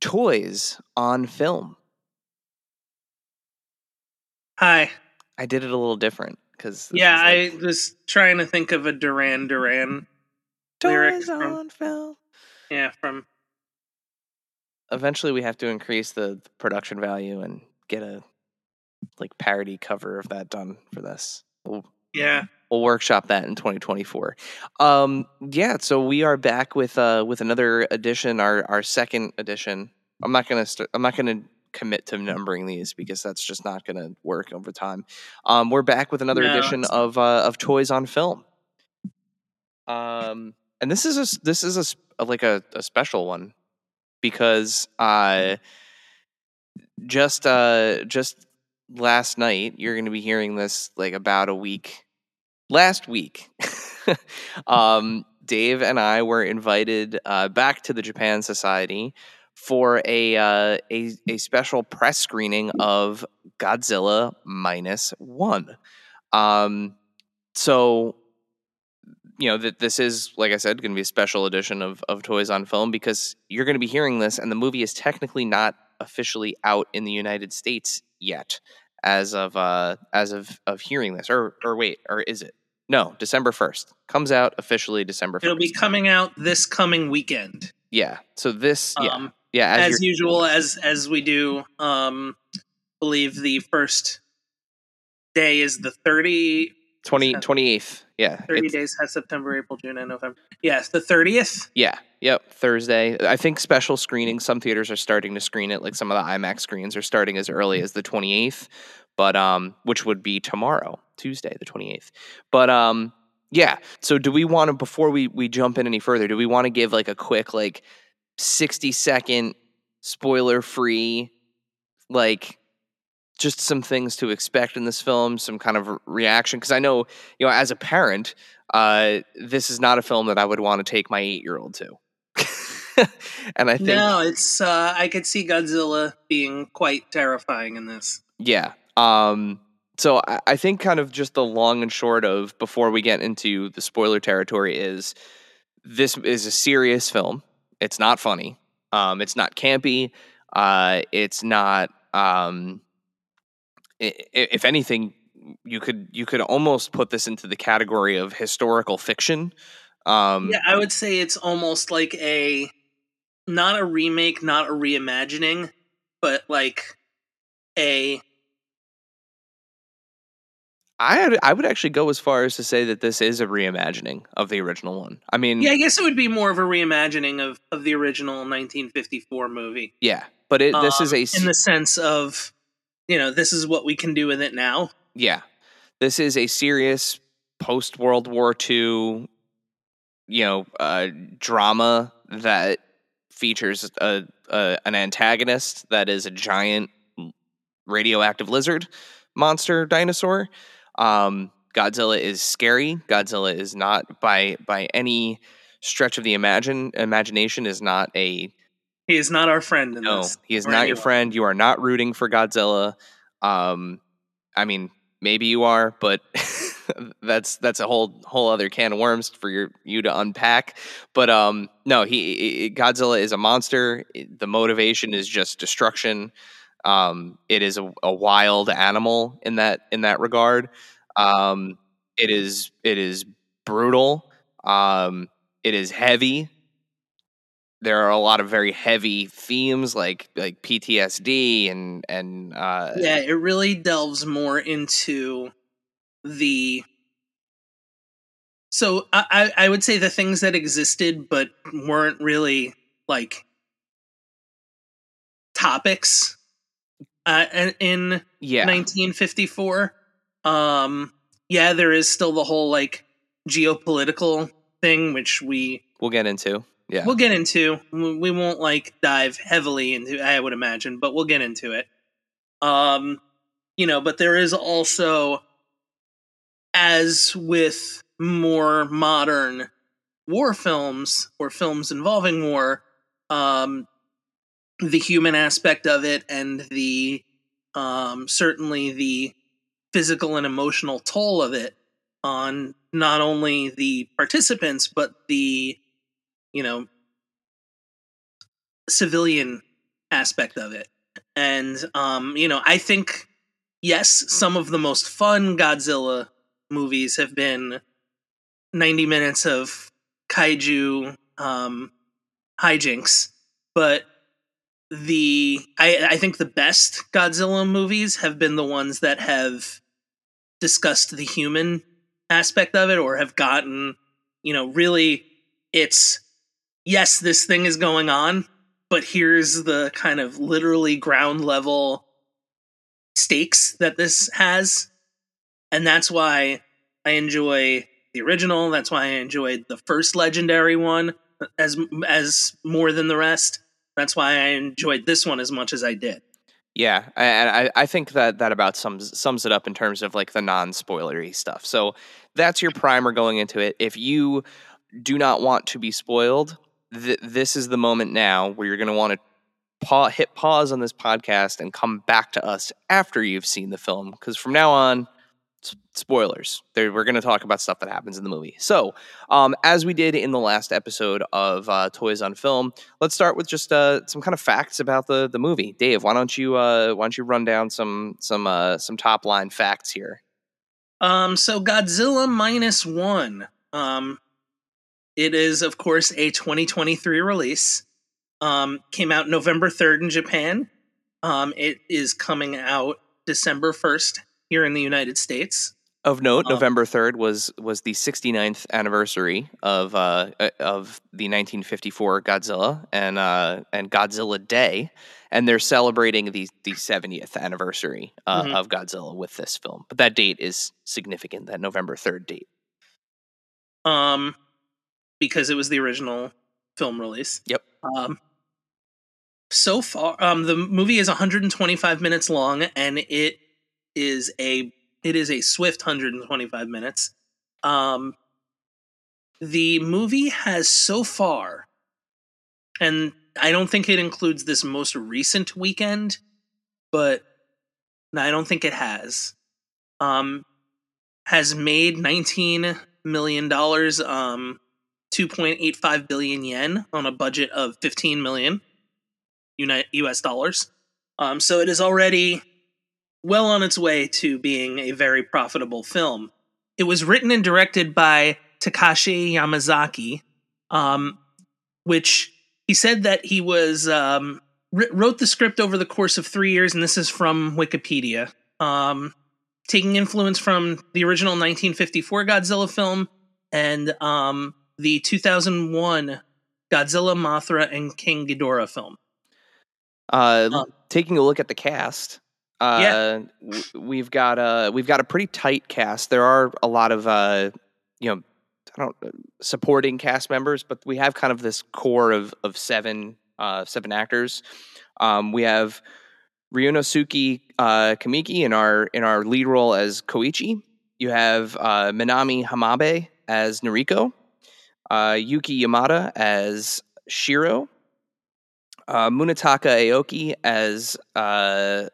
Toys on Film. Hi. I did it a little different because Yeah, I was trying to think of a Duran Duran. lyric Toys from- on Film. Yeah, from Eventually, we have to increase the production value and get a like parody cover of that done for this. We'll yeah. we'll workshop that in 2024 um yeah so we are back with uh with another edition our our second edition i'm not gonna i'm not gonna commit to numbering these because that's just not gonna work over time. Um we're back with another No, edition of uh of toys on film. Um and this is a this is a like a, a special one because uh just uh just last night you're going to be hearing this like about a week last week. Um dave and i were invited uh back to the japan society for a uh a, a special press screening of godzilla minus one. Um so you know that this is like i said going to be a special edition of of toys on film because you're going to be hearing this and the movie is technically not officially out in the united states yet as of uh as of of hearing this. Or or wait or is it? No december 1st comes out officially december 1st It'll be coming out this coming weekend. yeah. So this Um, yeah as, as, usual, as as we do. Um believe the first day is the 30, 20 28th yeah 30 days has September, April, June, and November. Yes, the 30th. Yeah. Yep. Thursday. I think special screenings. Some theaters are starting to screen it. Like some of the IMAX screens are starting as early as the 28th, but um, which would be tomorrow, Tuesday, the 28th. But um, yeah. So do we want to before we we jump in any further? Do we want to give like a quick like 60 second spoiler free like just some things to expect in this film, some kind of reaction. Because I know, you know, as a parent, uh, this is not a film that I would want to take my eight year old to. and I think, No, it's uh I could see Godzilla being quite terrifying in this. yeah. Um, so I, I think kind of just the long and short of before we get into the spoiler territory is this is a serious film. It's not funny. Um, it's not campy. Uh, it's not. Um, if anything, you could you could almost put this into the category of historical fiction. Um, Yeah, I would say it's almost like a not a remake, not a reimagining, but like a I I would actually go as far as to say that this is a reimagining of the original one. I mean, yeah, I guess it would be more of a reimagining of of the original 1954 movie. yeah, but it, this is Um, a in the sense of you know this is what we can do with it now. Yeah. This is a serious post World War II, you know, uh, drama that features a, a an antagonist that is a giant radioactive lizard monster dinosaur. Um, Godzilla is scary. Godzilla is not by by any stretch of the imagine imagination is not a He is not our friend in no, this. he is not your friend. You are not rooting for Godzilla. Um, I mean, maybe you are, but that's that's a whole whole other can of worms for your you to unpack. But um, no, he, he Godzilla is a monster. The motivation is just destruction. Um, it is a, a wild animal in that in that regard. Um, it is it is brutal. Um, it is heavy. there are a lot of very heavy themes like like PTSD and and uh, yeah, it really delves more into the. So I I would say the things that existed but weren't really like topics uh, in yeah 1954. Um, yeah, there is still the whole like geopolitical thing, which we we'll get into. Yeah, we'll get into. We won't like dive heavily into. I would imagine, but we'll get into it. Um, you know, but there is also, as with more modern war films or films involving war, um, the human aspect of it and the um, certainly the physical and emotional toll of it on not only the participants but the you know civilian aspect of it. And um you know i think yes some of the most fun godzilla movies have been 90 minutes of kaiju um hijinks but the I, I think the best Godzilla movies have been the ones that have discussed the human aspect of it or have gotten, you know, really it's yes, this thing is going on, but here's the kind of literally ground level stakes that this has. And that's why I enjoy the original. That's why I enjoyed the first legendary one as as more than the rest that's why I enjoyed this one as much as I did. Yeah, and I, I think that that about sums sums it up in terms of like the non spoilery stuff. So that's your primer going into it. If you do not want to be spoiled, th- this is the moment now where you're going to want to pa- hit pause on this podcast and come back to us after you've seen the film, because from now on spoilers. We're going to talk about stuff that happens in the movie. So, um, as we did in the last episode of uh, Toys on Film, let's start with just uh, some kind of facts about the the movie. Dave, why don't you uh, why don't you run down some some uh, some top line facts here? Um, so Godzilla minus one. Um, it is of course a 2023 release. Um, came out November 3rd in Japan. Um, it is coming out December 1st here in the United States. Of note, um, November third was was the 69th anniversary of uh, uh, of the 1954 Godzilla and uh, and Godzilla Day, and they're celebrating the the 70th anniversary uh, mm-hmm. of Godzilla with this film. But that date is significant. That November third date. Um, because it was the original film release. Yep. Um, so far, um, the movie is 125 minutes long, and it is a it is a swift 125 minutes. Um, the movie has so far, and I don't think it includes this most recent weekend, but I don't think it has. Um, has made 19 million dollars, um, 2.85 billion yen on a budget of 15 million US dollars. Um, so it is already well on its way to being a very profitable film. It was written and directed by Takashi Yamazaki, um, which he said that he was um, wrote the script over the course of three years, and this is from Wikipedia. Um, taking influence from the original 1954 Godzilla film and um, the 2001 Godzilla, Mothra, and King Ghidorah film. Uh, um, taking a look at the cast, uh, yeah. we've got a we've got a pretty tight cast. There are a lot of uh, you know, I don't uh, supporting cast members, but we have kind of this core of of seven uh, seven actors. Um, we have Ryunosuke uh, Kamiki in our in our lead role as Koichi. You have uh, Minami Hamabe as Noriko, uh, Yuki Yamada as Shiro, uh, Munetaka Aoki as uh,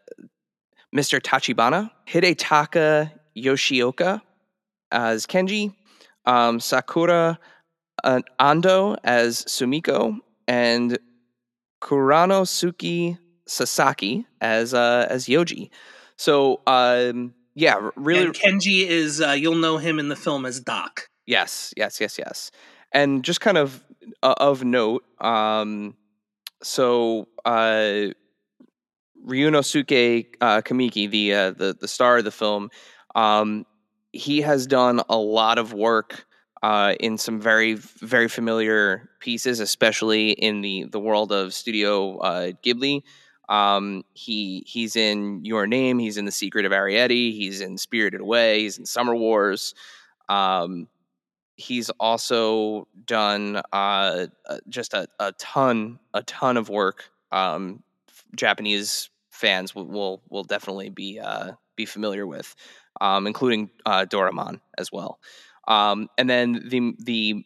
Mr. Tachibana, Hidetaka Yoshioka as Kenji, um, Sakura uh, Ando as Sumiko, and Kuranosuke Sasaki as uh, as Yoji. So um, yeah, really. And Kenji is uh, you'll know him in the film as Doc. Yes, yes, yes, yes. And just kind of uh, of note, um, so uh, Ryunosuke uh, Kamiki, the uh, the the star of the film, um, he has done a lot of work uh, in some very very familiar pieces, especially in the the world of Studio uh, Ghibli. Um, he he's in Your Name. He's in The Secret of Arrietty. He's in Spirited Away. He's in Summer Wars. Um, he's also done uh, uh, just a, a ton a ton of work. Um, Japanese fans will will, will definitely be uh, be familiar with, um, including uh, Doraemon as well. Um, and then the the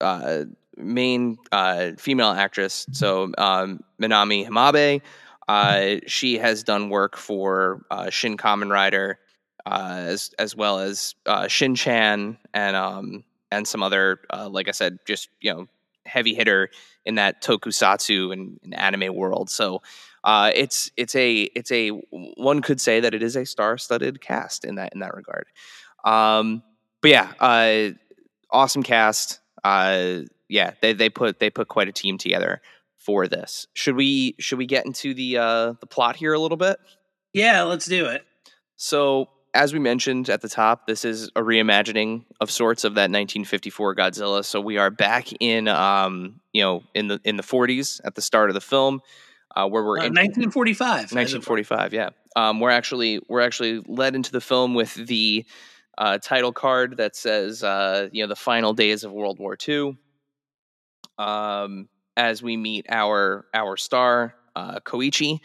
uh, main uh, female actress, so um, Minami Hamabe, uh, she has done work for uh, Shin Kamen Rider, as as well as Shin Chan and um, and some other, like I said, just you know, heavy hitter in that tokusatsu and, and anime world. So uh, it's it's a it's a one could say that it is a star-studded cast in that in that regard. Um, but yeah, uh, awesome cast. Uh, yeah, they they put they put quite a team together for this. Should we should we get into the uh, the plot here a little bit? Yeah, let's do it. So as we mentioned at the top, this is a reimagining of sorts of that 1954 Godzilla. So we are back in, um, you know, in the in the 40s at the start of the film, uh, where we're Uh, in 1945. 1945. Yeah, um, we're actually we're actually led into the film with the uh, title card that says, uh, you know, the final days of World War II. Um, as we meet our our star uh, Koichi,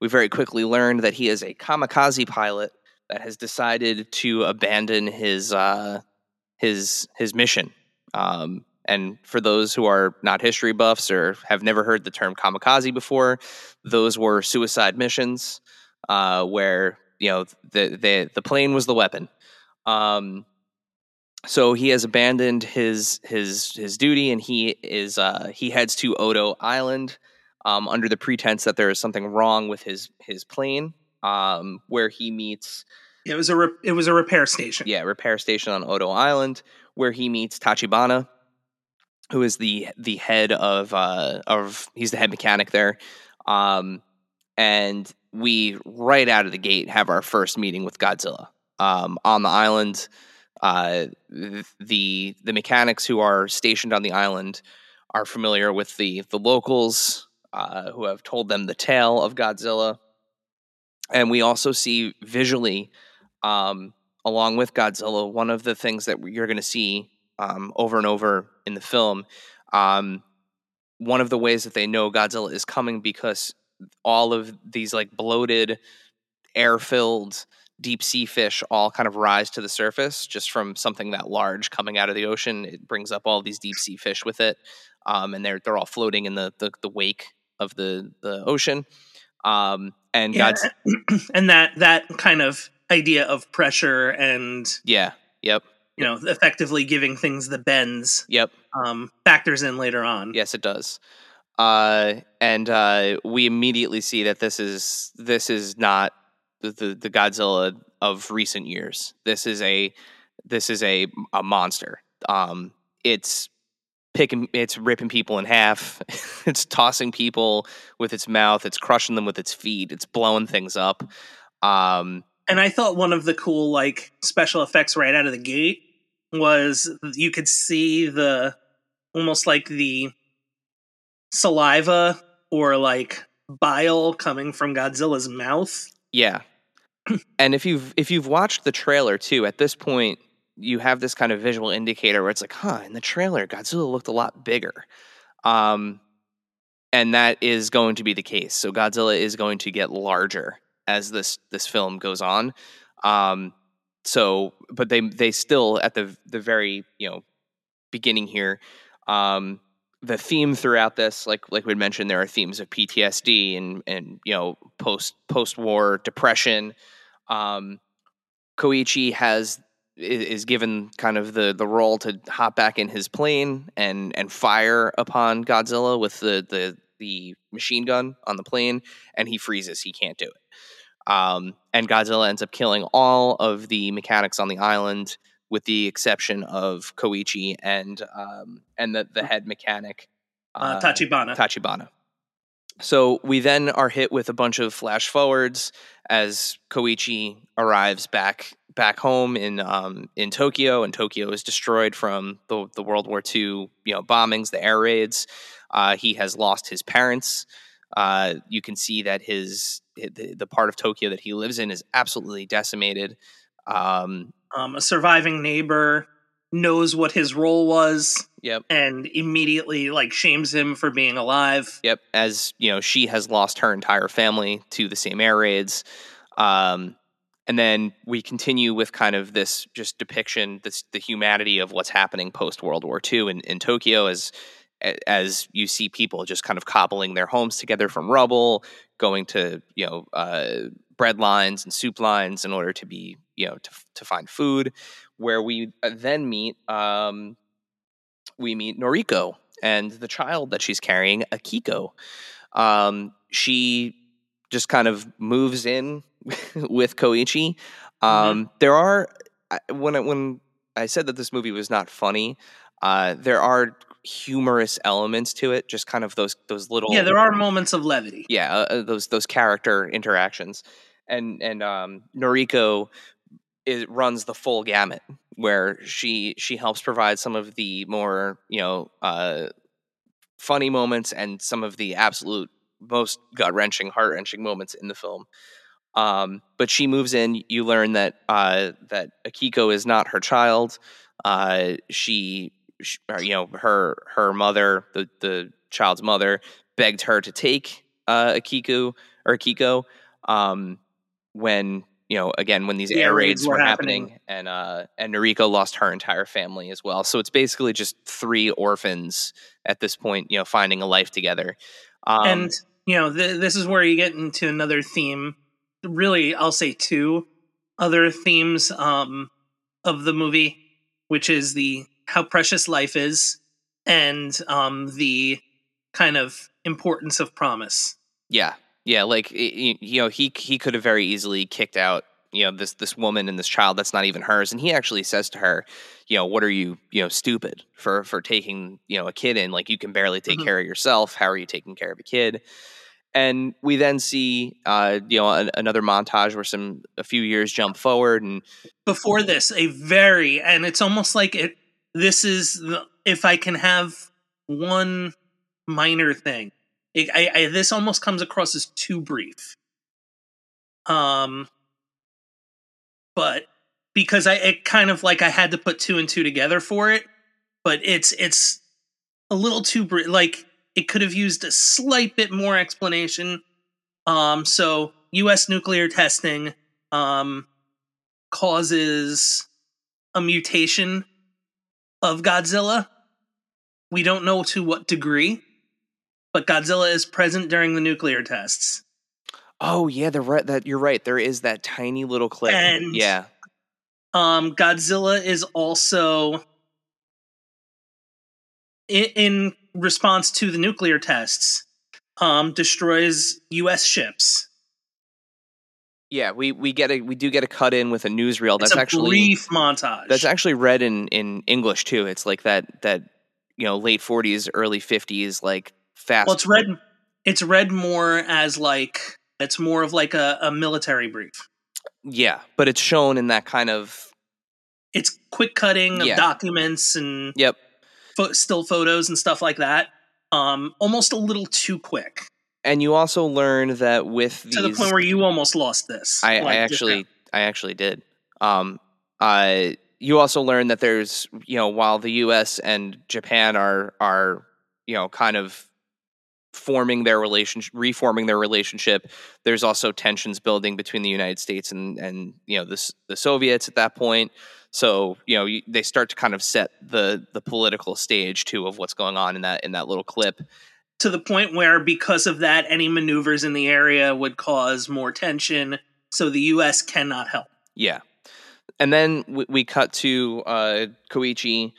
we very quickly learned that he is a kamikaze pilot that has decided to abandon his uh, his his mission. Um, and for those who are not history buffs or have never heard the term kamikaze before, those were suicide missions uh, where you know the the the plane was the weapon. Um, so he has abandoned his his his duty, and he is uh, he heads to Odo Island um, under the pretense that there is something wrong with his his plane, um, where he meets It was a re- it was a repair station. yeah repair station on Odo Island, where he meets Tachibana, who is the the head of uh, of he's the head mechanic there, um, and we right out of the gate have our first meeting with Godzilla um, on the island. Uh, the the mechanics who are stationed on the island are familiar with the the locals uh, who have told them the tale of Godzilla, and we also see visually, um, along with Godzilla, one of the things that you're going to see um, over and over in the film. Um, one of the ways that they know Godzilla is coming because all of these like bloated, air filled deep sea fish all kind of rise to the surface just from something that large coming out of the ocean. It brings up all these deep sea fish with it, um, and they're they're all floating in the the, the wake of the the ocean. Um, and Yeah, God's and that that kind of idea of pressure and yeah, yep, you know effectively giving things the bends yep. um, factors in later on. Yes, it does. Uh, and uh, we immediately see that this is this is not the, the the Godzilla of recent years. This is a this is a a monster. Um, it's picking, it's ripping people in half. it's tossing people with its mouth. It's crushing them with its feet. It's blowing things up. Um, And I thought one of the cool like special effects right out of the gate was you could see the almost like the saliva or like bile coming from Godzilla's mouth. Yeah. and if you've if you've watched the trailer too, at this point you have this kind of visual indicator where it's like, huh, in the trailer, Godzilla looked a lot bigger. Um and that is going to be the case. So Godzilla is going to get larger as this this film goes on. Um so but they they still at the the very, you know, beginning here, um the theme throughout this, like like we mentioned, there are themes of PTSD and and you know post post war depression. Um, Koichi has is given kind of the the role to hop back in his plane and and fire upon Godzilla with the the the machine gun on the plane, and he freezes. He can't do it. Um, and Godzilla ends up killing all of the mechanics on the island with the exception of Koichi and um, and the the head mechanic Uh, Tachibana. Tachibana. So we then are hit with a bunch of flash forwards as Koichi arrives back back home in um, in Tokyo, and Tokyo is destroyed from the the World War II you know bombings, the air raids. Uh, he has lost his parents. Uh, you can see that his the, the part of Tokyo that he lives in is absolutely decimated. Um, um, a surviving neighbor knows what his role was yep. and immediately like shames him for being alive. Yep, as you know, she has lost her entire family to the same air raids. Um, and then we continue with kind of this just depiction, this the humanity of what's happening post World War II in, in Tokyo as as you see people just kind of cobbling their homes together from rubble, going to you know uh, bread lines and soup lines in order to be you know to to find food. Where we uh, then meet um, we meet Noriko and the child that she's carrying, Akiko. Um, she just kind of moves in with Koichi. Um, mm-hmm. There are when I, when I said that this movie was not funny, uh, there are humorous elements to it. Just kind of those those little yeah. There are moments of levity. Yeah, uh, those those character interactions, and and um, Noriko it runs the full gamut where she she helps provide some of the more you know uh, funny moments and some of the absolute most gut wrenching, heart wrenching moments in the film. Um, but she moves in. You learn that uh, that Akiko is not her child. Uh, she, you know, her her mother, the the child's mother, begged her to take uh, Akiko or Akiko um, when you know again when these the air raids were happening, happening, and uh, and Noriko lost her entire family as well. So it's basically just three orphans at this point, you know, finding a life together. Um, and you know, th- this is where you get into another theme. Really, I'll say two other themes um, of the movie, which is the how precious life is and um, the kind of importance of promise. Yeah, yeah. Like you know, he he could have very easily kicked out you know this this woman and this child that's not even hers and he actually says to her you know what are you you know stupid for for taking you know a kid in like you can barely take mm-hmm. care of yourself how are you taking care of a kid and we then see uh, you know a, another montage where some a few years jump forward and before this a very and it's almost like it this is the, if i can have one minor thing it, I, I, this almost comes across as too brief um but because i it kind of like i had to put two and two together for it but it's it's a little too brief like it could have used a slight bit more explanation. Um, so U.S. nuclear testing um, causes a mutation of Godzilla. We don't know to what degree, but Godzilla is present during the nuclear tests. Oh yeah, the that you're right. There is that tiny little clip. And, yeah. Um, Godzilla is also in, in response to the nuclear tests, um, destroys U.S. ships. Yeah, we, we get a we do get a cut in with a newsreel. That's it's a actually brief montage. That's actually read in in English too. It's like that that you know late forties, early fifties, like fast. Well, it's read it's read more as like it's more of like a, a military brief. Yeah, but it's shown in that kind of. It's quick cutting of yeah. documents and. Yep fo- still photos and stuff like that. Um, almost a little too quick. And you also learn that with these, to the point where you almost lost this. I, like, I actually, I actually did. Um, uh, you also learn that there's, you know, while the U.S. and Japan are are, you know, kind of forming their relationship, reforming their relationship. There's also tensions building between the United States and and you know the the Soviets at that point. So you know they start to kind of set the the political stage too of what's going on in that in that little clip. To the point where, because of that, any maneuvers in the area would cause more tension. So the U.S. cannot help. Yeah, and then we, we cut to uh, Koichi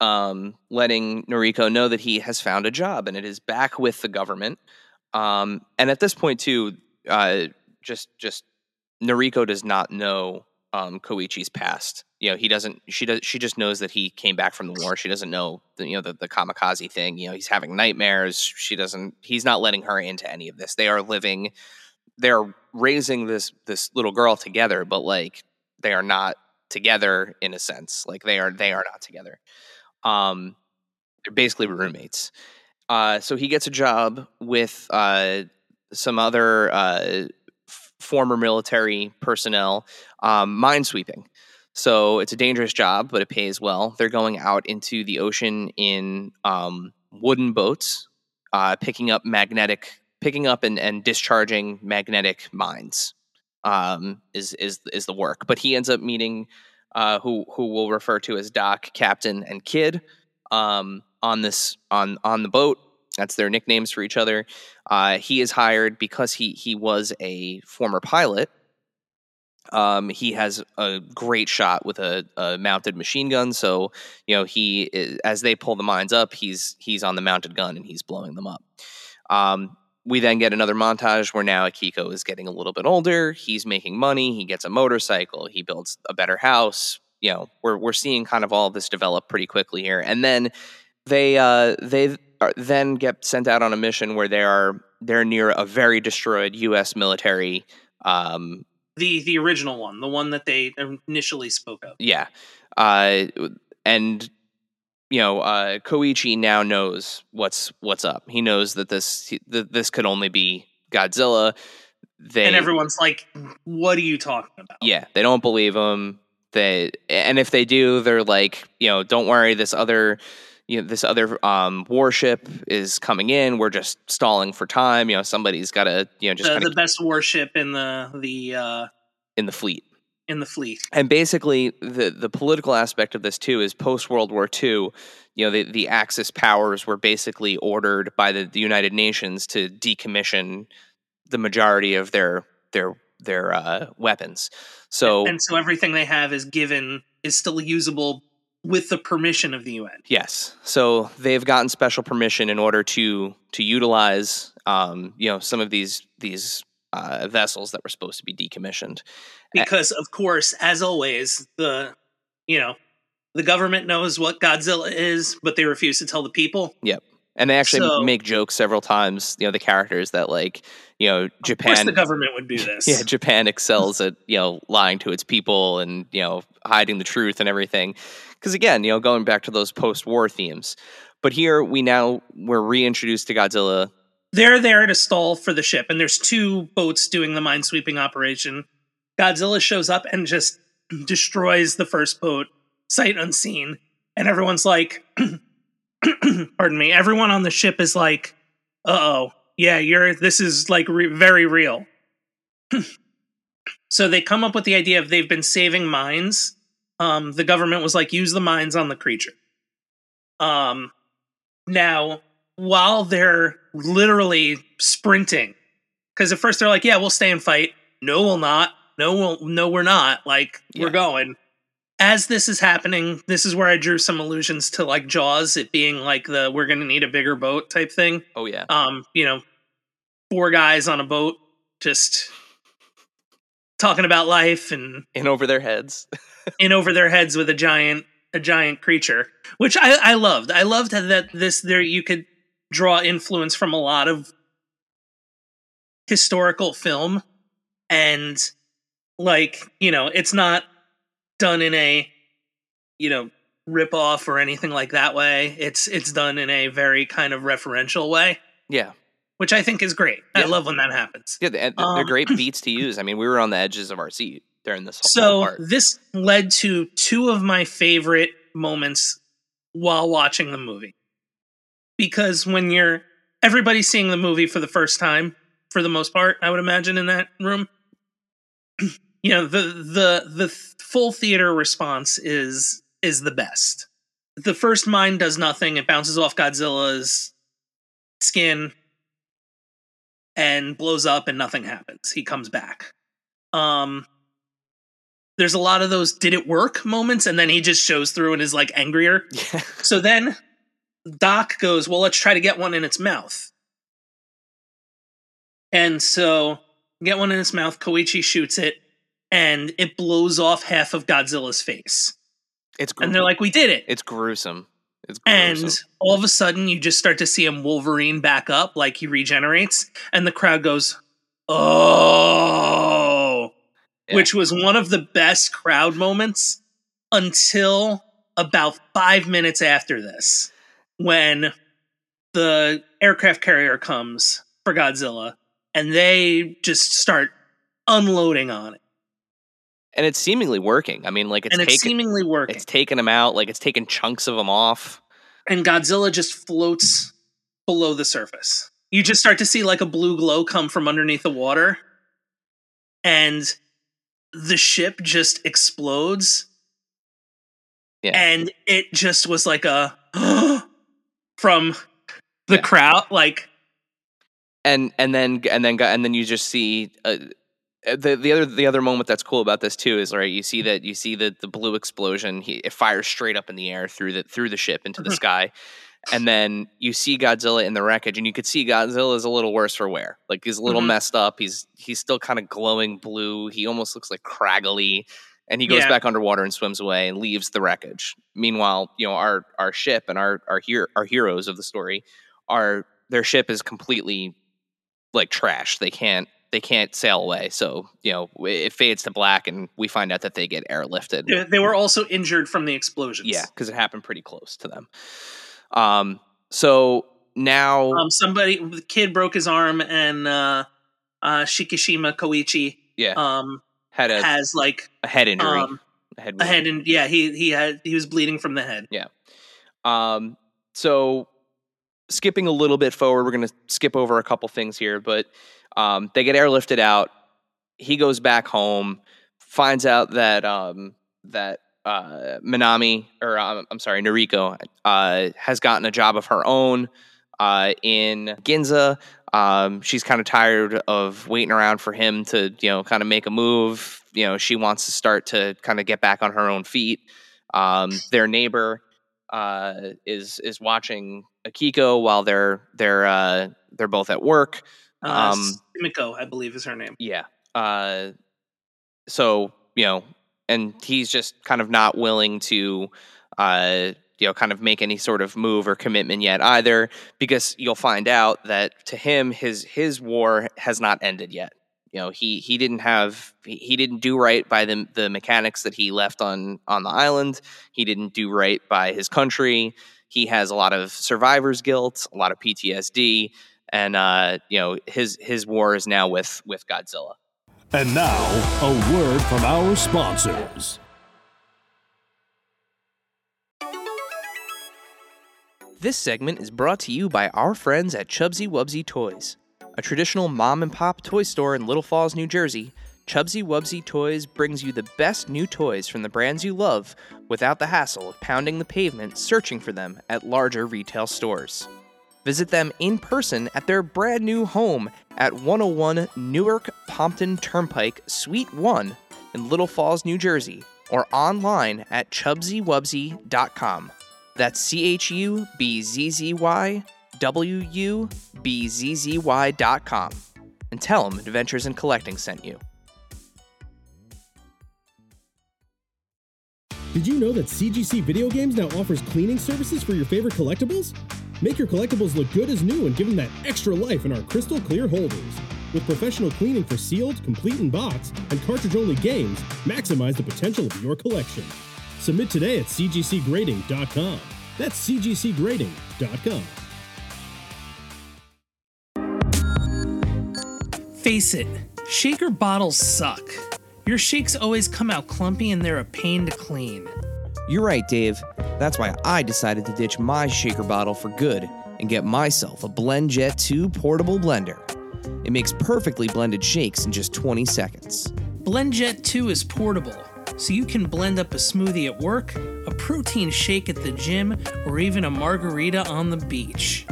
um, letting Noriko know that he has found a job and it is back with the government. Um, and at this point, too, uh, just just Noriko does not know um, Koichi's past you know he doesn't she does she just knows that he came back from the war. She doesn't know the, you know the, the kamikaze thing. You know he's having nightmares. She doesn't he's not letting her into any of this. They are living they're raising this this little girl together but like they are not together in a sense. Like they are they are not together. Um they're basically roommates. Uh so he gets a job with uh some other uh f- former military personnel um minesweeping so it's a dangerous job, but it pays well. They're going out into the ocean in um, wooden boats, uh, picking up magnetic, picking up and, and discharging magnetic mines. Um, is is is the work? But he ends up meeting uh, who who we'll refer to as Doc, Captain, and Kid um, on this on on the boat. That's their nicknames for each other. Uh, he is hired because he he was a former pilot um, he has a great shot with a, a, mounted machine gun. So you know he is, as they pull the mines up, he's he's on the mounted gun and he's blowing them up. Um, we then get another montage where now Akiko is getting a little bit older. He's making money. He gets a motorcycle. He builds a better house. You know, we're we're seeing kind of all of this develop pretty quickly here, and then they uh, they then get sent out on a mission where they are they're near a very destroyed U.S. military um, the the original one, the one that they initially spoke of. Yeah, uh, and you know, uh, Koichi now knows what's what's up. He knows that this that this could only be Godzilla. They, and everyone's like, "What are you talking about?" Yeah, they don't believe him. They and if they do, they're like, you know, don't worry. This other you know this other um, warship is coming in. We're just stalling for time. You know, somebody's got to you know just the, the best warship in the the uh, in the fleet in the fleet. And basically, the the political aspect of this too is post World War II. You know, the the Axis powers were basically ordered by the, the United Nations to decommission the majority of their their their uh, weapons. So and so everything they have is given is still usable with the permission of the UN. Yes. So they've gotten special permission in order to to utilize um, you know some of these these uh, vessels that were supposed to be decommissioned. Because of course, as always, the you know the government knows what Godzilla is, but they refuse to tell the people. Yep. And they actually so, make jokes several times. You know, the characters that like you know Japan. the government would do this. Yeah, Japan excels at you know lying to its people and you know hiding the truth and everything. Because again, you know, going back to those post-war themes. But here we now we're reintroduced to Godzilla. They're there to stall for the ship, and there's two boats doing the minesweeping operation. Godzilla shows up and just destroys the first boat, sight unseen, and everyone's like, "Pardon me." Everyone on the ship is like, "Uh oh, yeah, you're this is like re- very real. so they come up with the idea of they've been saving mines. Um, the government was like, use the mines on the creature. Um, now, while they're literally sprinting, because at first they're like, yeah, we'll stay and fight. No, we'll not. No, we'll, no, we're not. Like, yeah. we're going. As this is happening, this is where I drew some allusions to like Jaws, it being like the we're going to need a bigger boat type thing. Oh yeah. Um, you know, four guys on a boat just talking about life and in over their heads in over their heads with a giant a giant creature which i i loved i loved that this there you could draw influence from a lot of historical film and like you know it's not done in a you know rip off or anything like that way it's it's done in a very kind of referential way yeah which I think is great. Yeah. I love when that happens. Yeah, they're, um, great beats to use. I mean, we were on the edges of our seat during this. Whole So this led to two of my favorite moments while watching the movie, because when you're everybody's seeing the movie for the first time, for the most part, I would imagine in that room. You know the the the full theater response is is the best. The first mine does nothing; it bounces off Godzilla's skin and blows up and nothing happens. He comes back. Um there's a lot of those did it work moments and then he just shows through and is like angrier. Yeah. So then Doc goes, "Well, let's try to get one in its mouth." And so get one in its mouth, Koichi shoots it and it blows off half of Godzilla's face. It's And they're like, "We did it." it's gruesome. It's gruesome. And all of a sudden, you just start to see him Wolverine back up, like he regenerates, and the crowd goes, "Oh!" Yeah. Which was one of the best crowd moments until about five minutes after this, when the aircraft carrier comes for Godzilla, and they just start unloading on it, and it's seemingly working. I mean, like it's and it's taken seemingly working. it's taken them out. Like it's taken chunks of them off. and Godzilla just floats below the surface. You just start to see like a blue glow come from underneath the water, and the ship just explodes. Yeah. And it just was like a from the Yeah. crowd, like and and then and then and then you just see uh, the the other the other moment that's cool about this too is right you see that you see the the blue explosion he, it fires straight up in the air through the through the ship into the Mhm. sky and then you see Godzilla in the wreckage and you could see Godzilla is a little worse for wear like he's a little Mhm. messed up he's he's still kind of glowing blue he almost looks like craggly and he goes Yeah. back underwater and swims away and leaves the wreckage meanwhile you know our our ship and our our here our heroes of the story are their ship is completely like trash. They can't they can't sail away. So you know it fades to black, and we find out that they get airlifted. they, they were also injured from the explosions. Yeah, because it happened pretty close to them. Um. So now, Um, somebody, the kid broke his arm, and uh, uh, Shikishima Koichi yeah, um, had a, has like a head injury. um, a head a head, and yeah, he he had he was bleeding from the head. Yeah. Um, so skipping a little bit forward, we're going to skip over a couple things here, but um, they get airlifted out. He goes back home, finds out that um, that uh, Minami, or um, I'm sorry, Noriko, uh, has gotten a job of her own uh, in Ginza. Um, she's kind of tired of waiting around for him to, you know, kind of make a move. You know, she wants to start to kind of get back on her own feet. Um, their neighbor uh, is is watching Akiko while they're they're uh, they're both at work. Uh, Um, Sumiko, I believe, is her name. Yeah. Uh, so you know, and he's just kind of not willing to, uh, you know, kind of make any sort of move or commitment yet either, because you'll find out that to him, his his war has not ended yet. You know, he he didn't have he, he didn't do right by the the mechanics that he left on on the island. He didn't do right by his country. He has a lot of survivor's guilt, a lot of PTSD, and uh, you know his his war is now with with Godzilla. And now, a word from our sponsors. This segment is brought to you by our friends at Chubzzy Wubzzy Toys. A traditional mom and pop toy store in Little Falls, New Jersey, Chubzzy Wubzzy Toys brings you the best new toys from the brands you love without the hassle of pounding the pavement searching for them at larger retail stores. Visit them in person at their brand new home at 101 Newark Pompton Turnpike, Suite 1 in Little Falls, New Jersey, or online at chubzzywubzzy.com. That's C H U B Z Z Y W U B Z Z Y dot com. And tell them Adventures in Collecting sent you. Did you know that CGC Video Games now offers cleaning services for your favorite collectibles? Make your collectibles look good as new and give them that extra life in our crystal clear holders. With professional cleaning for sealed, complete in box, and cartridge only games, maximize the potential of your collection. Submit today at cgcgrading.com. That's cgcgrading.com. Face it, shaker bottles suck. Your shakes always come out clumpy and they're a pain to clean. You're right, Dave. That's why I decided to ditch my shaker bottle for good and get myself a BlendJet 2 portable blender. It makes perfectly blended shakes in just 20 seconds. BlendJet 2 is portable, so you can blend up a smoothie at work, a protein shake at the gym, or even a margarita on the beach.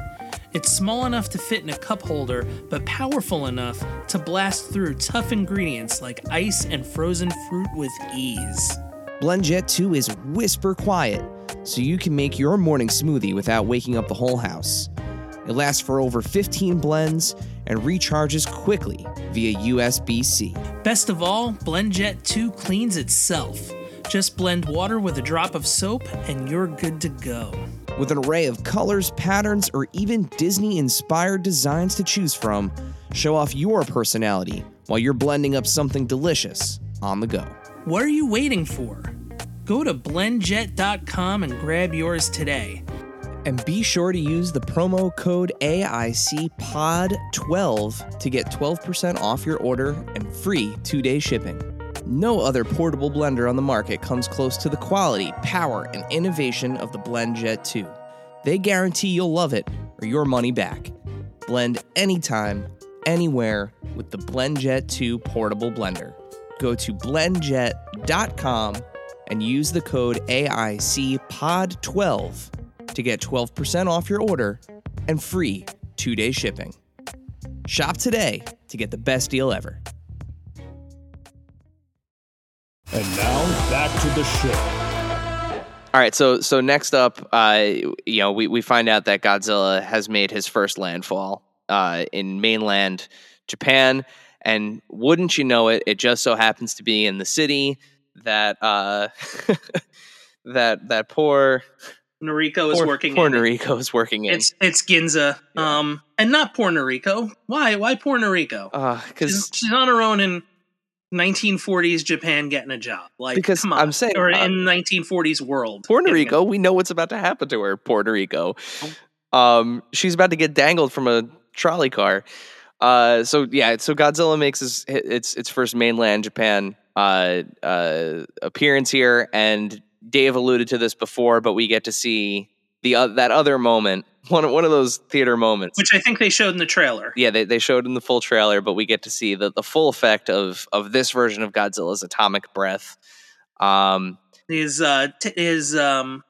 It's small enough to fit in a cup holder, but powerful enough to blast through tough ingredients like ice and frozen fruit with ease. BlendJet 2 is whisper quiet, so you can make your morning smoothie without waking up the whole house. It lasts for over 15 blends and recharges quickly via USB C. Best of all, BlendJet 2 cleans itself. Just blend water with a drop of soap and you're good to go. With an array of colors, patterns, or even Disney inspired designs to choose from, show off your personality while you're blending up something delicious on the go. What are you waiting for? Go to blendjet.com and grab yours today. And be sure to use the promo code AICPOD12 to get 12% off your order and free two day shipping. No other portable blender on the market comes close to the quality, power, and innovation of the BlendJet 2. They guarantee you'll love it or your money back. Blend anytime, anywhere with the BlendJet 2 portable blender. Go to blendjet.com and use the code AICPOD12 to get 12% off your order and free two day shipping. Shop today to get the best deal ever. And now back to the show. All right, so so next up, uh, you know, we, we find out that Godzilla has made his first landfall uh, in mainland Japan, and wouldn't you know it, it just so happens to be in the city that uh, that that poor Noriko is working poor in. Noriko is working in. It's it's Ginza, um, and not poor Noriko. Why? Why poor Noriko? because she's, she's on her own in 1940s Japan getting a job. Like, Because come on. I'm saying, or uh, in 1940s world. A- Rico, we know what's about to happen to her. Puerto Rico, um, she's about to get dangled from a trolley car. Uh, so yeah, so Godzilla makes his its its first mainland Japan uh, uh, appearance here, and Dave alluded to this before, but we get to see the uh, that other moment, one one of those theater moments. which I think they showed in the trailer. yeah, they, they showed in the full trailer, but we get to see the, the full effect of of this version of Godzilla's atomic breath. Um, His uh, t- his um,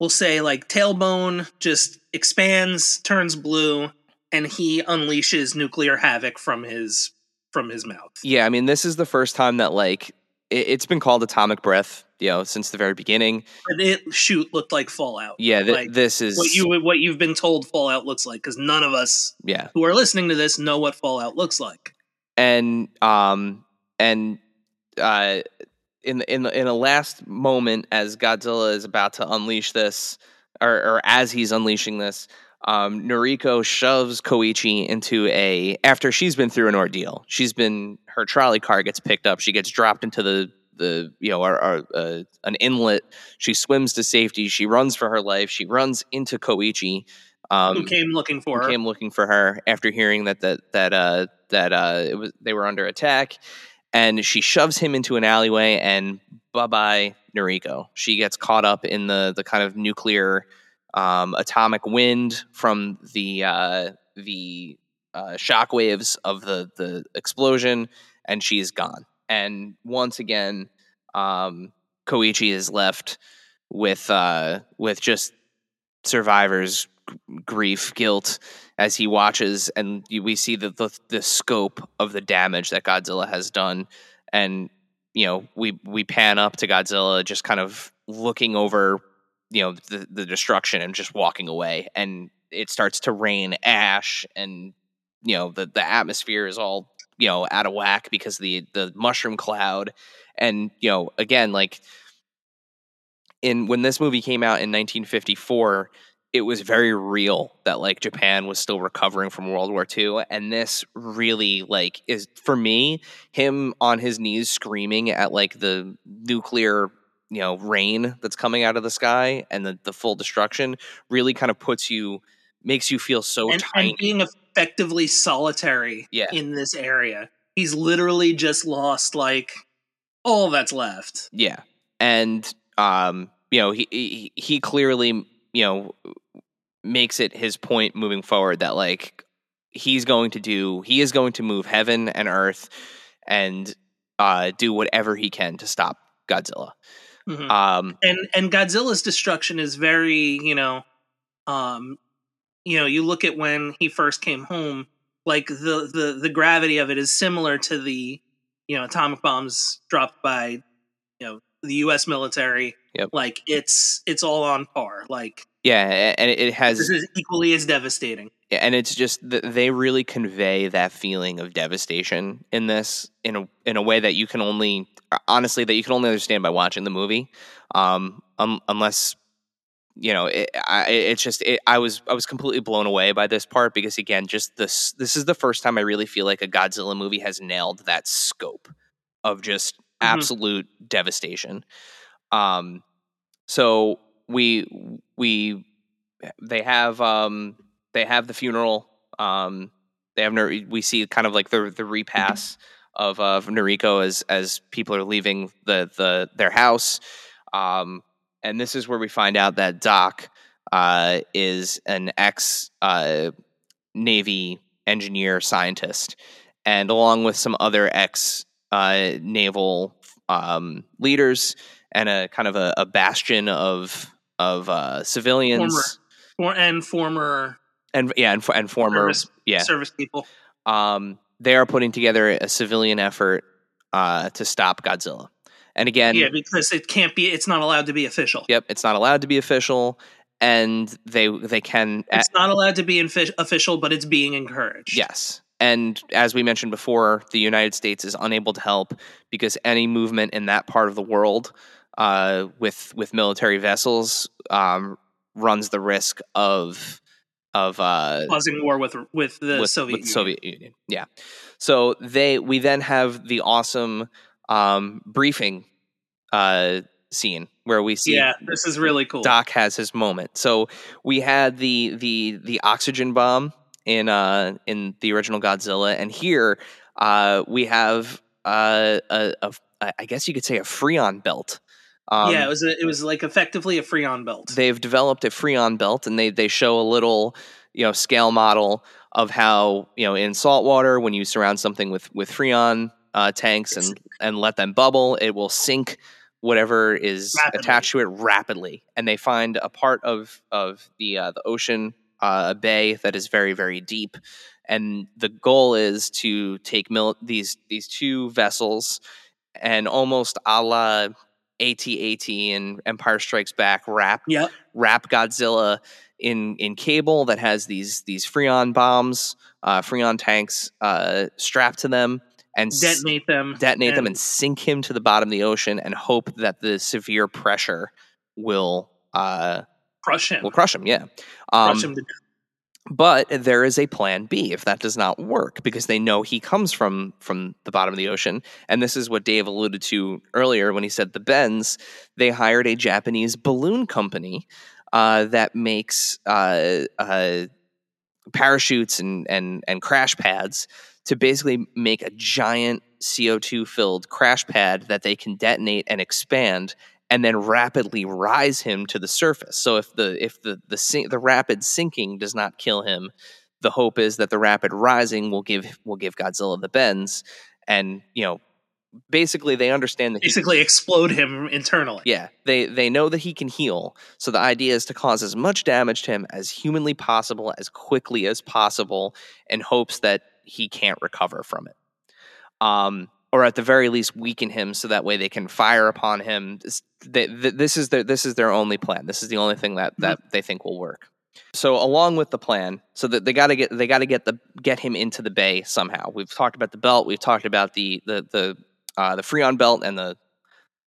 we'll say like tailbone just expands, turns blue, and he unleashes nuclear havoc from his from his mouth. Yeah, I mean, this is the first time that like it, it's been called atomic breath, you know, since the very beginning. But it shoot looked like Fallout. Yeah, th- Like, this is what you what you've been told Fallout looks like because none of us yeah, who are listening to this know what Fallout looks like. and um and uh in the in the in the last moment as Godzilla is about to unleash this, or, or as he's unleashing this. Um, Noriko shoves Koichi into a after she's been through an ordeal. She's been her trolley car gets picked up. She gets dropped into the the you know our, our, uh, an inlet. She swims to safety. She runs for her life. She runs into Koichi. Um, who came looking for her? came looking for her after hearing that that that uh that uh it was they were under attack and she shoves him into an alleyway and bye bye Noriko. She gets caught up in the the kind of nuclear um, atomic wind from the uh, the uh, shock waves of the the explosion, and she's gone. And once again, um, Koichi is left with uh, with just survivors grief guilt as he watches and we see the, the the scope of the damage that Godzilla has done and you know we we pan up to Godzilla just kind of looking over you know the the destruction and just walking away and it starts to rain ash and you know the the atmosphere is all you know out of whack because the the mushroom cloud. And you know again like in when this movie came out in 1954 it was very real that like Japan was still recovering from World War II and this really like is for me him on his knees screaming at like the nuclear you know rain that's coming out of the sky and the, the full destruction really kind of puts you makes you feel so and, tiny and being effectively solitary Yeah. in this area. He's literally just lost like all that's left. Yeah, and um, you know, he he, he clearly you know makes it his point moving forward that like he's going to do he is going to move heaven and earth and uh do whatever he can to stop Godzilla. Mhm. Um, and and Godzilla's destruction is very, you know, um, you know, you look at when he first came home, like the the the gravity of it is similar to the, you know, atomic bombs dropped by, you know, the U.S. military. Yep. Like it's it's all on par. Like Yeah, and it has This is equally as devastating. and it's just th- they really convey that feeling of devastation in this in a in a way that you can only honestly that you can only understand by watching the movie um, um unless you know it, I, it's just it, I was I was completely blown away by this part because again just this this is the first time I really feel like a Godzilla movie has nailed that scope of just Mhm. absolute devastation um so we we they have um they have the funeral um they have we see kind of like the the repass of of Noriko as as people are leaving the the their house. Um and this is where we find out that Doc uh is an ex uh navy engineer scientist and along with some other ex uh naval um leaders and a kind of a, a bastion of of uh, civilians For, and former and yeah and, and former Service- yeah service people. um, they are putting together a civilian effort uh, to stop Godzilla. And again, yeah, because it can't be. It's not allowed to be official. yep, it's not allowed to be official, and they they can It's not allowed to be infi- official, but it's being encouraged. Yes. And as we mentioned before, the United States is unable to help because any movement in that part of the world uh, with with military vessels um, runs the risk of of uh, causing war with with the with, Soviet with Union. Soviet Union. Yeah. So they we then have the awesome um, briefing uh, scene where we see Yeah, this is really cool. Doc has his moment. So we had the the the oxygen bomb in uh in the original Godzilla, and here uh we have uh a, a I guess you could say a freon belt. Um, yeah, it was a, it was like effectively a freon belt. they've developed a freon belt, and they they show a little you know scale model of how you know in salt water when you surround something with with freon uh, tanks and and let them bubble, it will sink whatever is Rapidly. attached to it rapidly. And they find a part of of the uh, the ocean, uh, a bay that is very very deep. And the goal is to take mil- these these two vessels and almost a la AT-AT and Empire Strikes Back wrap Yep. wrap Godzilla in in cable that has these these freon bombs, uh, freon tanks uh, strapped to them, and s- detonate them. detonate them and sink him to the bottom of the ocean, and hope that the severe pressure will uh, crush him. will crush him. Yeah, um, crush him to but there is a plan B if that does not work because they know he comes from from the bottom of the ocean. And this is what Dave alluded to earlier when he said the Bends they hired a Japanese balloon company uh, that makes uh, uh, parachutes and and and crash pads to basically make a giant CO2 filled crash pad that they can detonate and expand and then rapidly rise him to the surface. So if the if the the the rapid sinking does not kill him, the hope is that the rapid rising will give will give Godzilla the bends, and you know, basically they understand that he- basically explode him internally. yeah, they they know that he can heal. So the idea is to cause as much damage to him as humanly possible, as quickly as possible, in hopes that he can't recover from it. Um, or at the very least, weaken him so that way they can fire upon him. This, they, this is their this is their only plan. This is the only thing that that they think will work. So along with the plan, so that they got to get they got to get the get him into the bay somehow. We've talked about the belt. We've talked about the the the uh, the Freon belt and the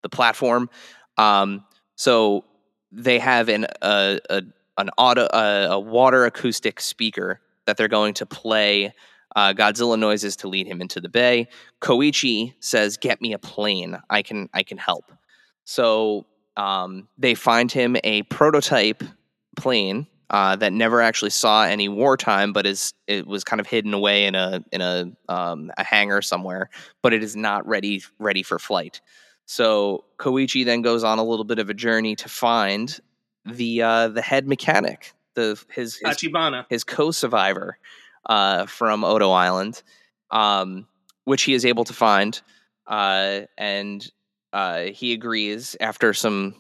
the platform. Um, so they have an a, a an auto a, a water acoustic speaker that they're going to play uh, Godzilla noises to lead him into the bay. Koichi says, "Get me a plane. I can I can help." So um, they find him a prototype plane uh, that never actually saw any wartime, but is it was kind of hidden away in a in a um, a hangar somewhere, but it is not ready ready for flight. So Koichi then goes on a little bit of a journey to find the uh, the head mechanic, the his his, Tachibana. his co-survivor uh, from Odo Island, um, which he is able to find, uh, and uh, he agrees after some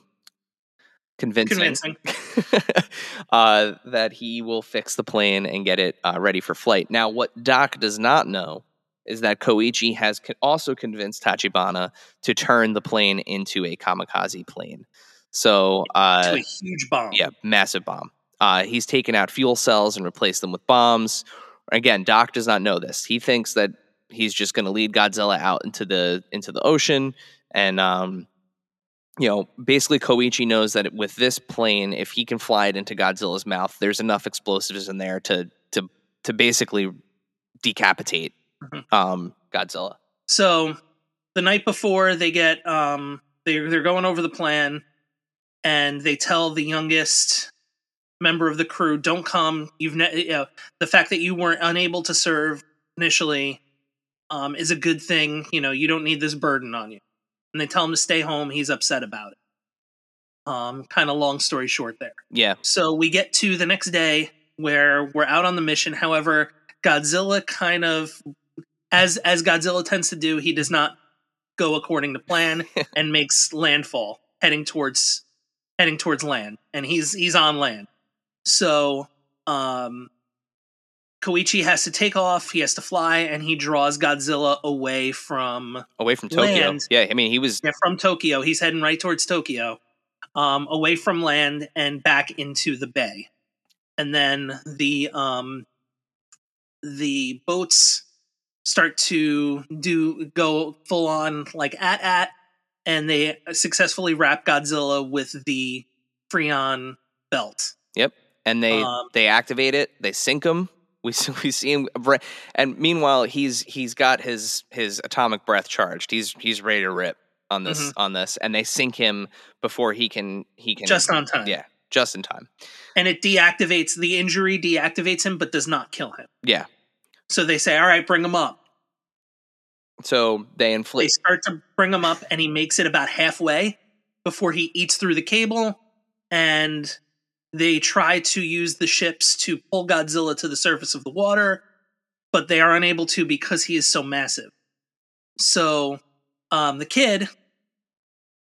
convincing, Convincing. uh, that he will fix the plane and get it uh, ready for flight. Now, what Doc does not know is that Koichi has also convinced Tachibana to turn the plane into a kamikaze plane. So uh, a huge bomb. yeah, massive bomb. Uh, he's taken out fuel cells and replaced them with bombs. Again, Doc does not know this. He thinks that he's just going to lead Godzilla out into the into the ocean, and um, you know, basically Koichi knows that with this plane, if he can fly it into Godzilla's mouth, there's enough explosives in there to to to basically decapitate Mhm. um, Godzilla. So the night before they get um they they're going over the plan and they tell the youngest member of the crew don't come you've ne- you know, the fact that you weren't unable to serve initially um is a good thing you know you don't need this burden on you and they tell him to stay home he's upset about it um kind of long story short there Yeah, so we get to the next day where we're out on the mission. However, Godzilla kind of as as Godzilla tends to do, he does not go according to plan and makes landfall heading towards heading towards land. And he's he's on land. So um Koichi has to take off, he has to fly, and he draws Godzilla away from away from Tokyo. Land. Yeah, I mean he was yeah, from Tokyo. He's heading right towards Tokyo, um, away from land and back into the bay. And then the um, the boats start to do go full on like at at, and they successfully wrap Godzilla with the Freon belt. Yep. And they Um, they activate it. They sink him. We we see him. And meanwhile, he's he's got his his atomic breath charged. He's he's ready to rip on this Mhm. on this. And they sink him before he can he can Just on time. Yeah, just in time. And it deactivates the injury, deactivates him, but does not kill him. Yeah. So they say, "All right, bring him up." So they inflict- they start to bring him up and he makes it about halfway before he eats through the cable and they try to use the ships to pull Godzilla to the surface of the water but they are unable to because he is so massive so um, the kid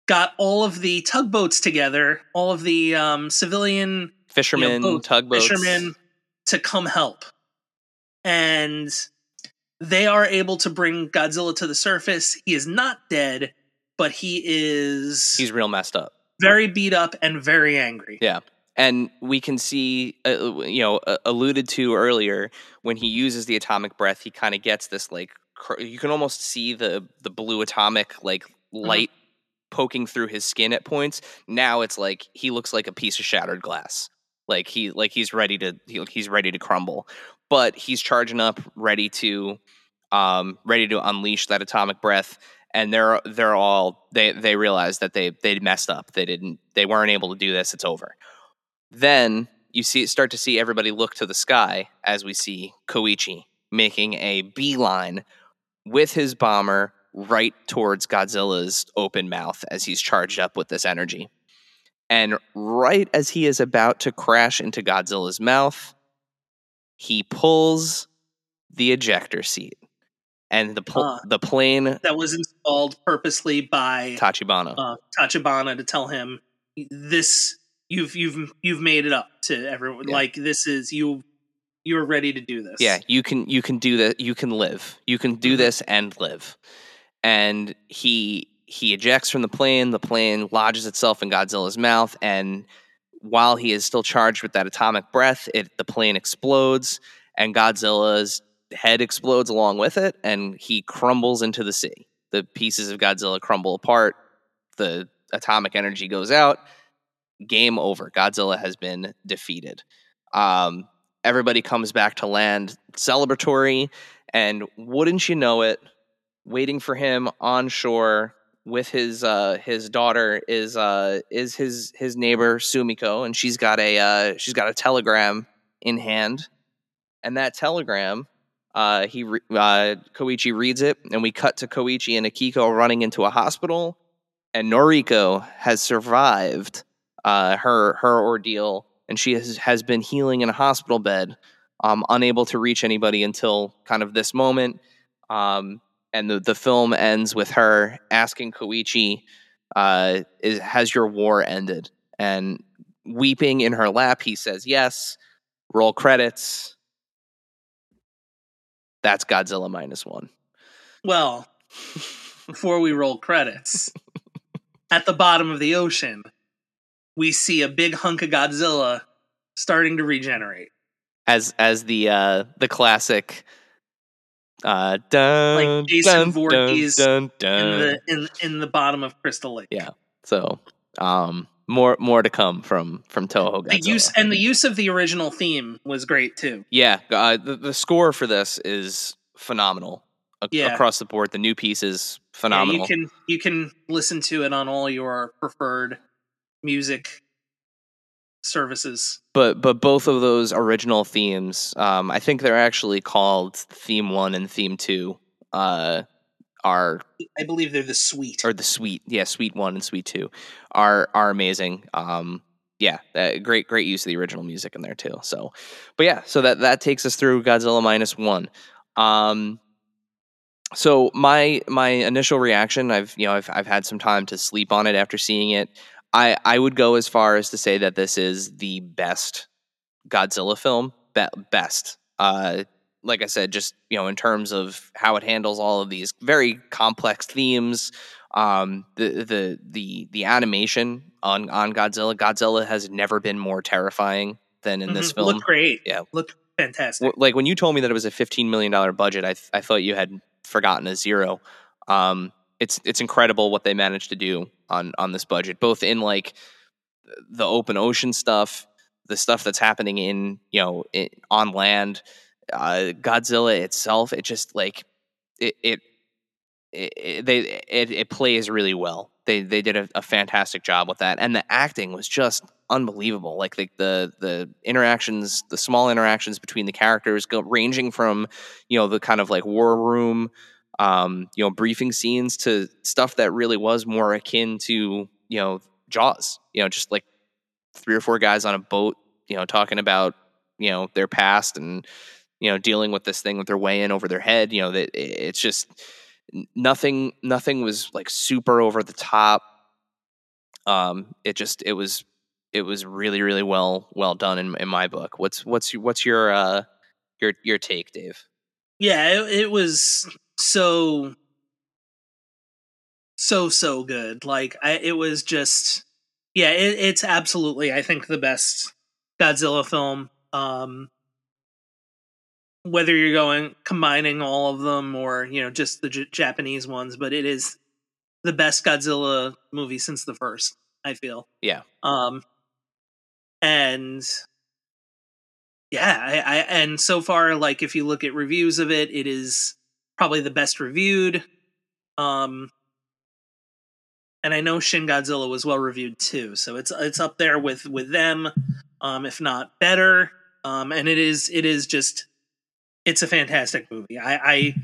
got all of the tugboats together all of the um, civilian Fishermen, boats, tugboats. fishermen to come help. And they are able to bring Godzilla to the surface. He is not dead, but he is He's real messed up. very beat up and very angry. Yeah. And we can see, uh, you know, uh, alluded to earlier when he uses the atomic breath, he kind of gets this like cr- you can almost see the the blue atomic like light poking through his skin at points. Now it's like he looks like a piece of shattered glass. Like he like he's ready to he, he's ready to crumble. But he's charging up, ready to um ready to unleash that atomic breath and they're they're all they they realize that they they messed up. They didn't they weren't able to do this. It's over. Then you see start to see everybody look to the sky as we see Koichi making a beeline with his bomber right towards Godzilla's open mouth as he's charged up with this energy. And right as he is about to crash into Godzilla's mouth, he pulls the ejector seat. And the pl- Uh. the plane That was installed purposely by Tachibana. uh, Tachibana to tell him this you've you've you've made it up to everyone. Yeah. Like this is you you're ready to do this. Yeah, you can you can do that. You can live. You can do Mhm. this and live. And he he ejects from the plane. The plane lodges itself in Godzilla's mouth, and while he is still charged with that atomic breath, it the plane explodes, and Godzilla's head explodes along with it, and he crumbles into the sea. The pieces of Godzilla crumble apart. The atomic energy goes out. Game over. Godzilla has been defeated. Um, everybody comes back to land celebratory and wouldn't you know it waiting for him on shore with his uh his daughter is uh is his his neighbor Sumiko and she's got a uh she's got a telegram in hand and that telegram uh he re- uh Koichi reads it and we cut to Koichi and Akiko running into a hospital and Noriko has survived uh her her ordeal and she has, has been healing in a hospital bed, um, unable to reach anybody until kind of this moment. Um, and the, the film ends with her asking Koichi, uh, is, Has your war ended? And weeping in her lap, he says, Yes. Roll credits. That's Godzilla minus one. Well, before we roll credits, at the bottom of the ocean, we see a big hunk of Godzilla starting to regenerate. as as the uh the classic uh dun, Like Jason dun, Voorhees dun, dun, in the in in the bottom of Crystal Lake. Yeah. so um more more to come from from Toho The Godzilla. use and the use of the original theme was great too. Yeah, uh, the the score for this is phenomenal a- Yeah. across the board. The new piece is Yeah, phenomenal. you can you can listen to it on all your preferred music services. but but both of those original themes, um, I think they're actually called Theme One and Theme Two. Uh, are I believe they're the suite. or the Suite, yeah, Suite One and Suite Two are are amazing. Um, yeah, uh, great great use of the original music in there too. So, but yeah, so that that takes us through Godzilla minus one. Um, so my my initial reaction, I've you know I've I've had some time to sleep on it after seeing it. I I would go as far as to say that this is the best Godzilla film, be- best. Uh, like I said, just you know, in terms of how it handles all of these very complex themes, um, the the the the animation on on Godzilla. Godzilla has never been more terrifying than in this Mhm. film. Looked great. Yeah. Looked fantastic. Like when you told me that it was a fifteen million dollar budget, I th- I thought you had forgotten a zero. Um, it's it's incredible what they managed to do on on this budget, both in like the open ocean stuff, the stuff that's happening in you know i on land, uh, Godzilla itself. It just like it it, it, it they it, it plays really well. They they did a, a fantastic job with that, and the acting was just unbelievable. Like the the the interactions, the small interactions between the characters, go, ranging from you know the kind of like war room, um, you know, briefing scenes to stuff that really was more akin to you know Jaws. You know, just like three or four guys on a boat, you know, talking about you know their past and you know dealing with this thing with their way in over their head. You know that it's just nothing. Nothing was like super over the top. Um, it just it was it was really really well well done in in my book. What's what's what's your uh your your take, Dave? Yeah, it, it was so so so good. Like I, it was just yeah, it, it's absolutely I think the best Godzilla film. Um whether you're going combining all of them or you know just the J- Japanese ones, but it is the best Godzilla movie since the first. I feel. Yeah. Um, and yeah, I, I and so far, like if you look at reviews of it, it is probably the best reviewed. Um, and I know Shin Godzilla was well reviewed too, so it's it's up there with with them, um, if not better. Um, and it is it is just it's a fantastic movie. I I,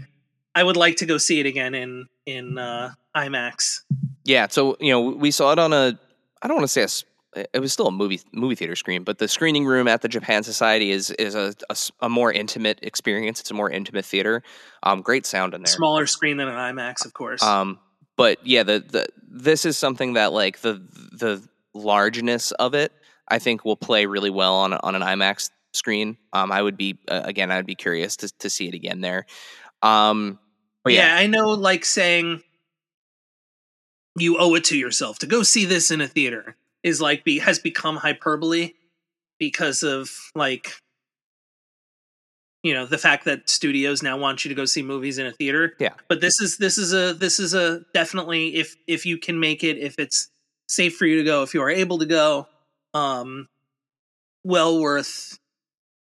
I would like to go see it again in in uh, IMAX. Yeah, so you know we saw it on a I don't want to say a it was still a movie movie theater screen, but the screening room at the Japan Society is is a, a a more intimate experience. It's a more intimate theater. Um, great sound in there. Smaller screen than an IMAX, of course. Um, but yeah, the, the this is something that like the the largeness of it, I think will play really well on on an IMAX screen. Um, I would be uh, again, I'd be curious to to see it again there. Um, but yeah. yeah, I know, like saying you owe it to yourself to go see this in a theater is like be has become hyperbole because of like you know the fact that studios now want you to go see movies in a theater. Yeah. But this is this is a this is a definitely if if you can make it if it's safe for you to go if you are able to go um well worth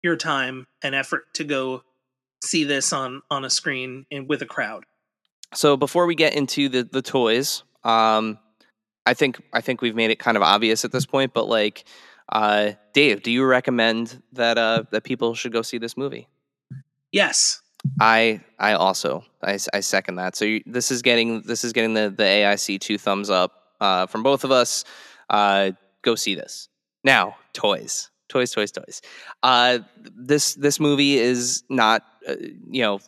your time and effort to go see this on on a screen and with a crowd. So before we get into the the toys, um, I think I think we've made it kind of obvious at this point, but like, uh, Dave, do you recommend that uh, that people should go see this movie? Yes. I I also I second that. So you, this is getting this is getting the the AIC two thumbs up uh, from both of us. Uh, go see this now. Toys, toys, toys, toys. Uh, this this movie is not uh, you know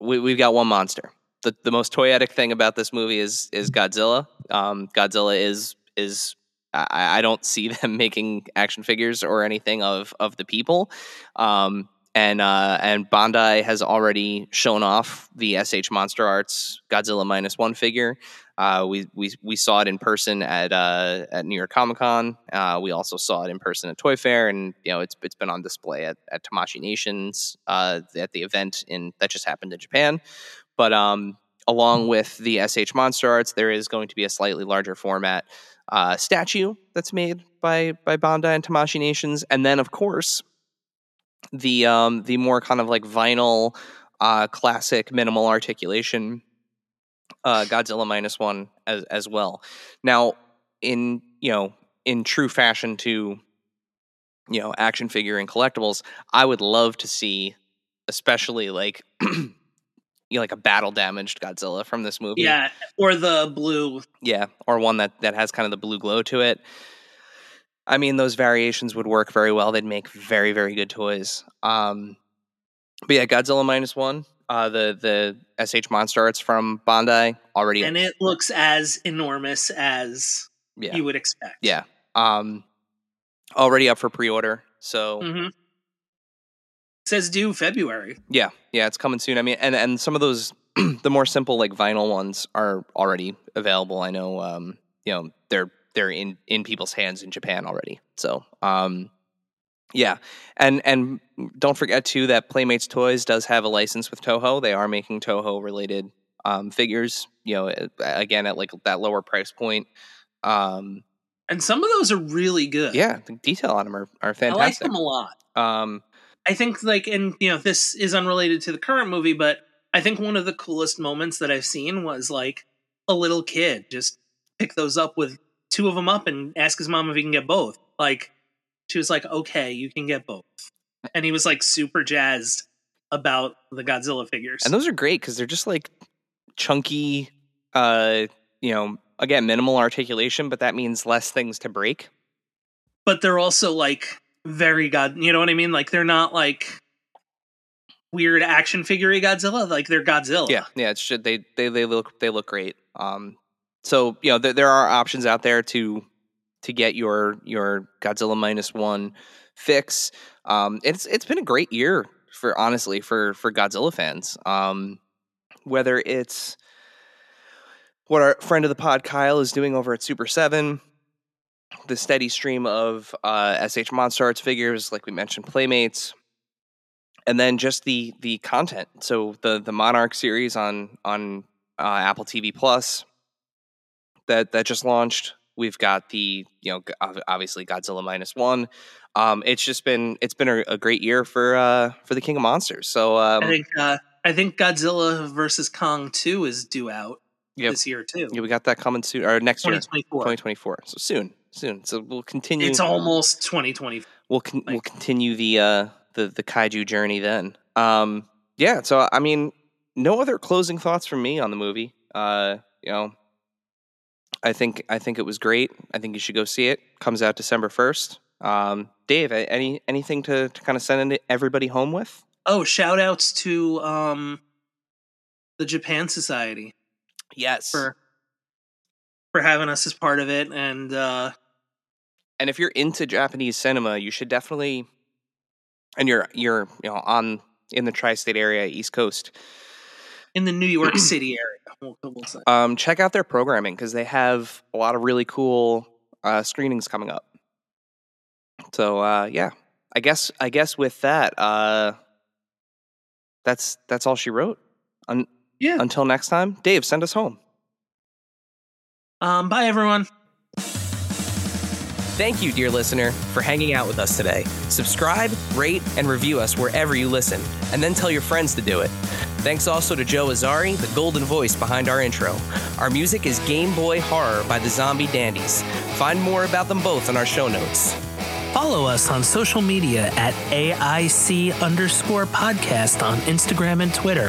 we we've got one monster. The the most toyetic thing about this movie is is Godzilla. Um, Godzilla is is I, I don't see them making action figures or anything of of the people. Um, and uh, and Bandai has already shown off the SH Monster Arts Godzilla minus one figure. Uh, we we we saw it in person at uh, at New York Comic Con. Uh, we also saw it in person at Toy Fair, and you know it's it's been on display at at Tamashii Nations uh, at the event in that just happened in Japan. But um, along with the SH Monster Arts, there is going to be a slightly larger format uh, statue that's made by by Bandai and Tamashii Nations, and then of course the um, the more kind of like vinyl uh, classic minimal articulation uh, Godzilla minus one as as well. Now, in you know, in true fashion to you know action figure and collectibles, I would love to see, especially like you know, like a battle damaged Godzilla from this movie. Yeah, or the blue. Yeah, or one that that has kind of the blue glow to it. I mean, those variations would work very well. They'd make very very good toys. Um, but yeah, Godzilla minus one uh, the the SH Monster Arts from Bandai already, and it looks as enormous as yeah. you would expect. Yeah, um, already up for pre order. So mm-hmm. Says due February. Yeah, yeah, it's coming soon. I mean, and and some of those the more simple like vinyl ones are already available. I know, um, you know, they're they're in in people's hands in Japan already. So, um, yeah, and and don't forget too that Playmates Toys does have a license with Toho. They are making Toho related um, figures. You know, again at like that lower price point. Um, and some of those are really good. Yeah, the detail on them are, are fantastic. I like them a lot. Um, I think like, and you know, this is unrelated to the current movie, but I think one of the coolest moments that I've seen was like a little kid just pick those up with two of them up and ask his mom if he can get both. Like she was like, "Okay, you can get both," and he was like super jazzed about the Godzilla figures. And those are great because they're just like chunky, uh, you know, again minimal articulation, but that means less things to break. But they're also like very god, you know what I mean? Like they're not like weird action figure Godzilla. Like they're Godzilla. Yeah, yeah. It should they they they look they look great. Um, so you know there, there are options out there to to get your your Godzilla minus one fix. Um, it's it's been a great year for honestly for for Godzilla fans. Um, whether it's what our friend of the pod Kyle is doing over at Super Seven, the steady stream of uh, SH Monster Arts figures, like we mentioned, Playmates, and then just the the content. So the the Monarch series on on uh, Apple TV Plus that that just launched We've got the you know obviously Godzilla minus one. Um, it's just been it's been a, a great year for uh, for the King of Monsters. So um, I think uh, I think Godzilla versus Kong two is due out yep. this year too. Yeah, we got that coming soon or next 2024. year, twenty twenty four. So soon, soon. So we'll continue. It's almost twenty twenty. We'll con- like, we'll continue the uh, the the kaiju journey then. Um, yeah. So I mean, no other closing thoughts from me on the movie. Uh, you know, I think I think it was great. I think you should go see it. Comes out December first. Um, Dave, any anything to, to kind of send everybody home with? Oh, shout outs to um, the Japan Society. Yes. For for having us as part of it and uh and if you're into Japanese cinema, you should definitely and you're you're you know on in the tri-state area, East Coast. In the New York City area um, check out their programming because they have a lot of really cool uh, screenings coming up. So uh, yeah, I guess I guess with that, uh, that's that's all she wrote. Un- yeah. Until next time, Dave, send us home. Um, bye everyone. Thank you, dear listener, for hanging out with us today. Subscribe, rate, and review us wherever you listen, and then tell your friends to do it. Thanks also to Joe Azzari, the golden voice behind our intro. Our music is Game Boy Horror by the Zombie Dandies. Find more about them both in our show notes. Follow us on social media at AIC underscore podcast on Instagram and Twitter.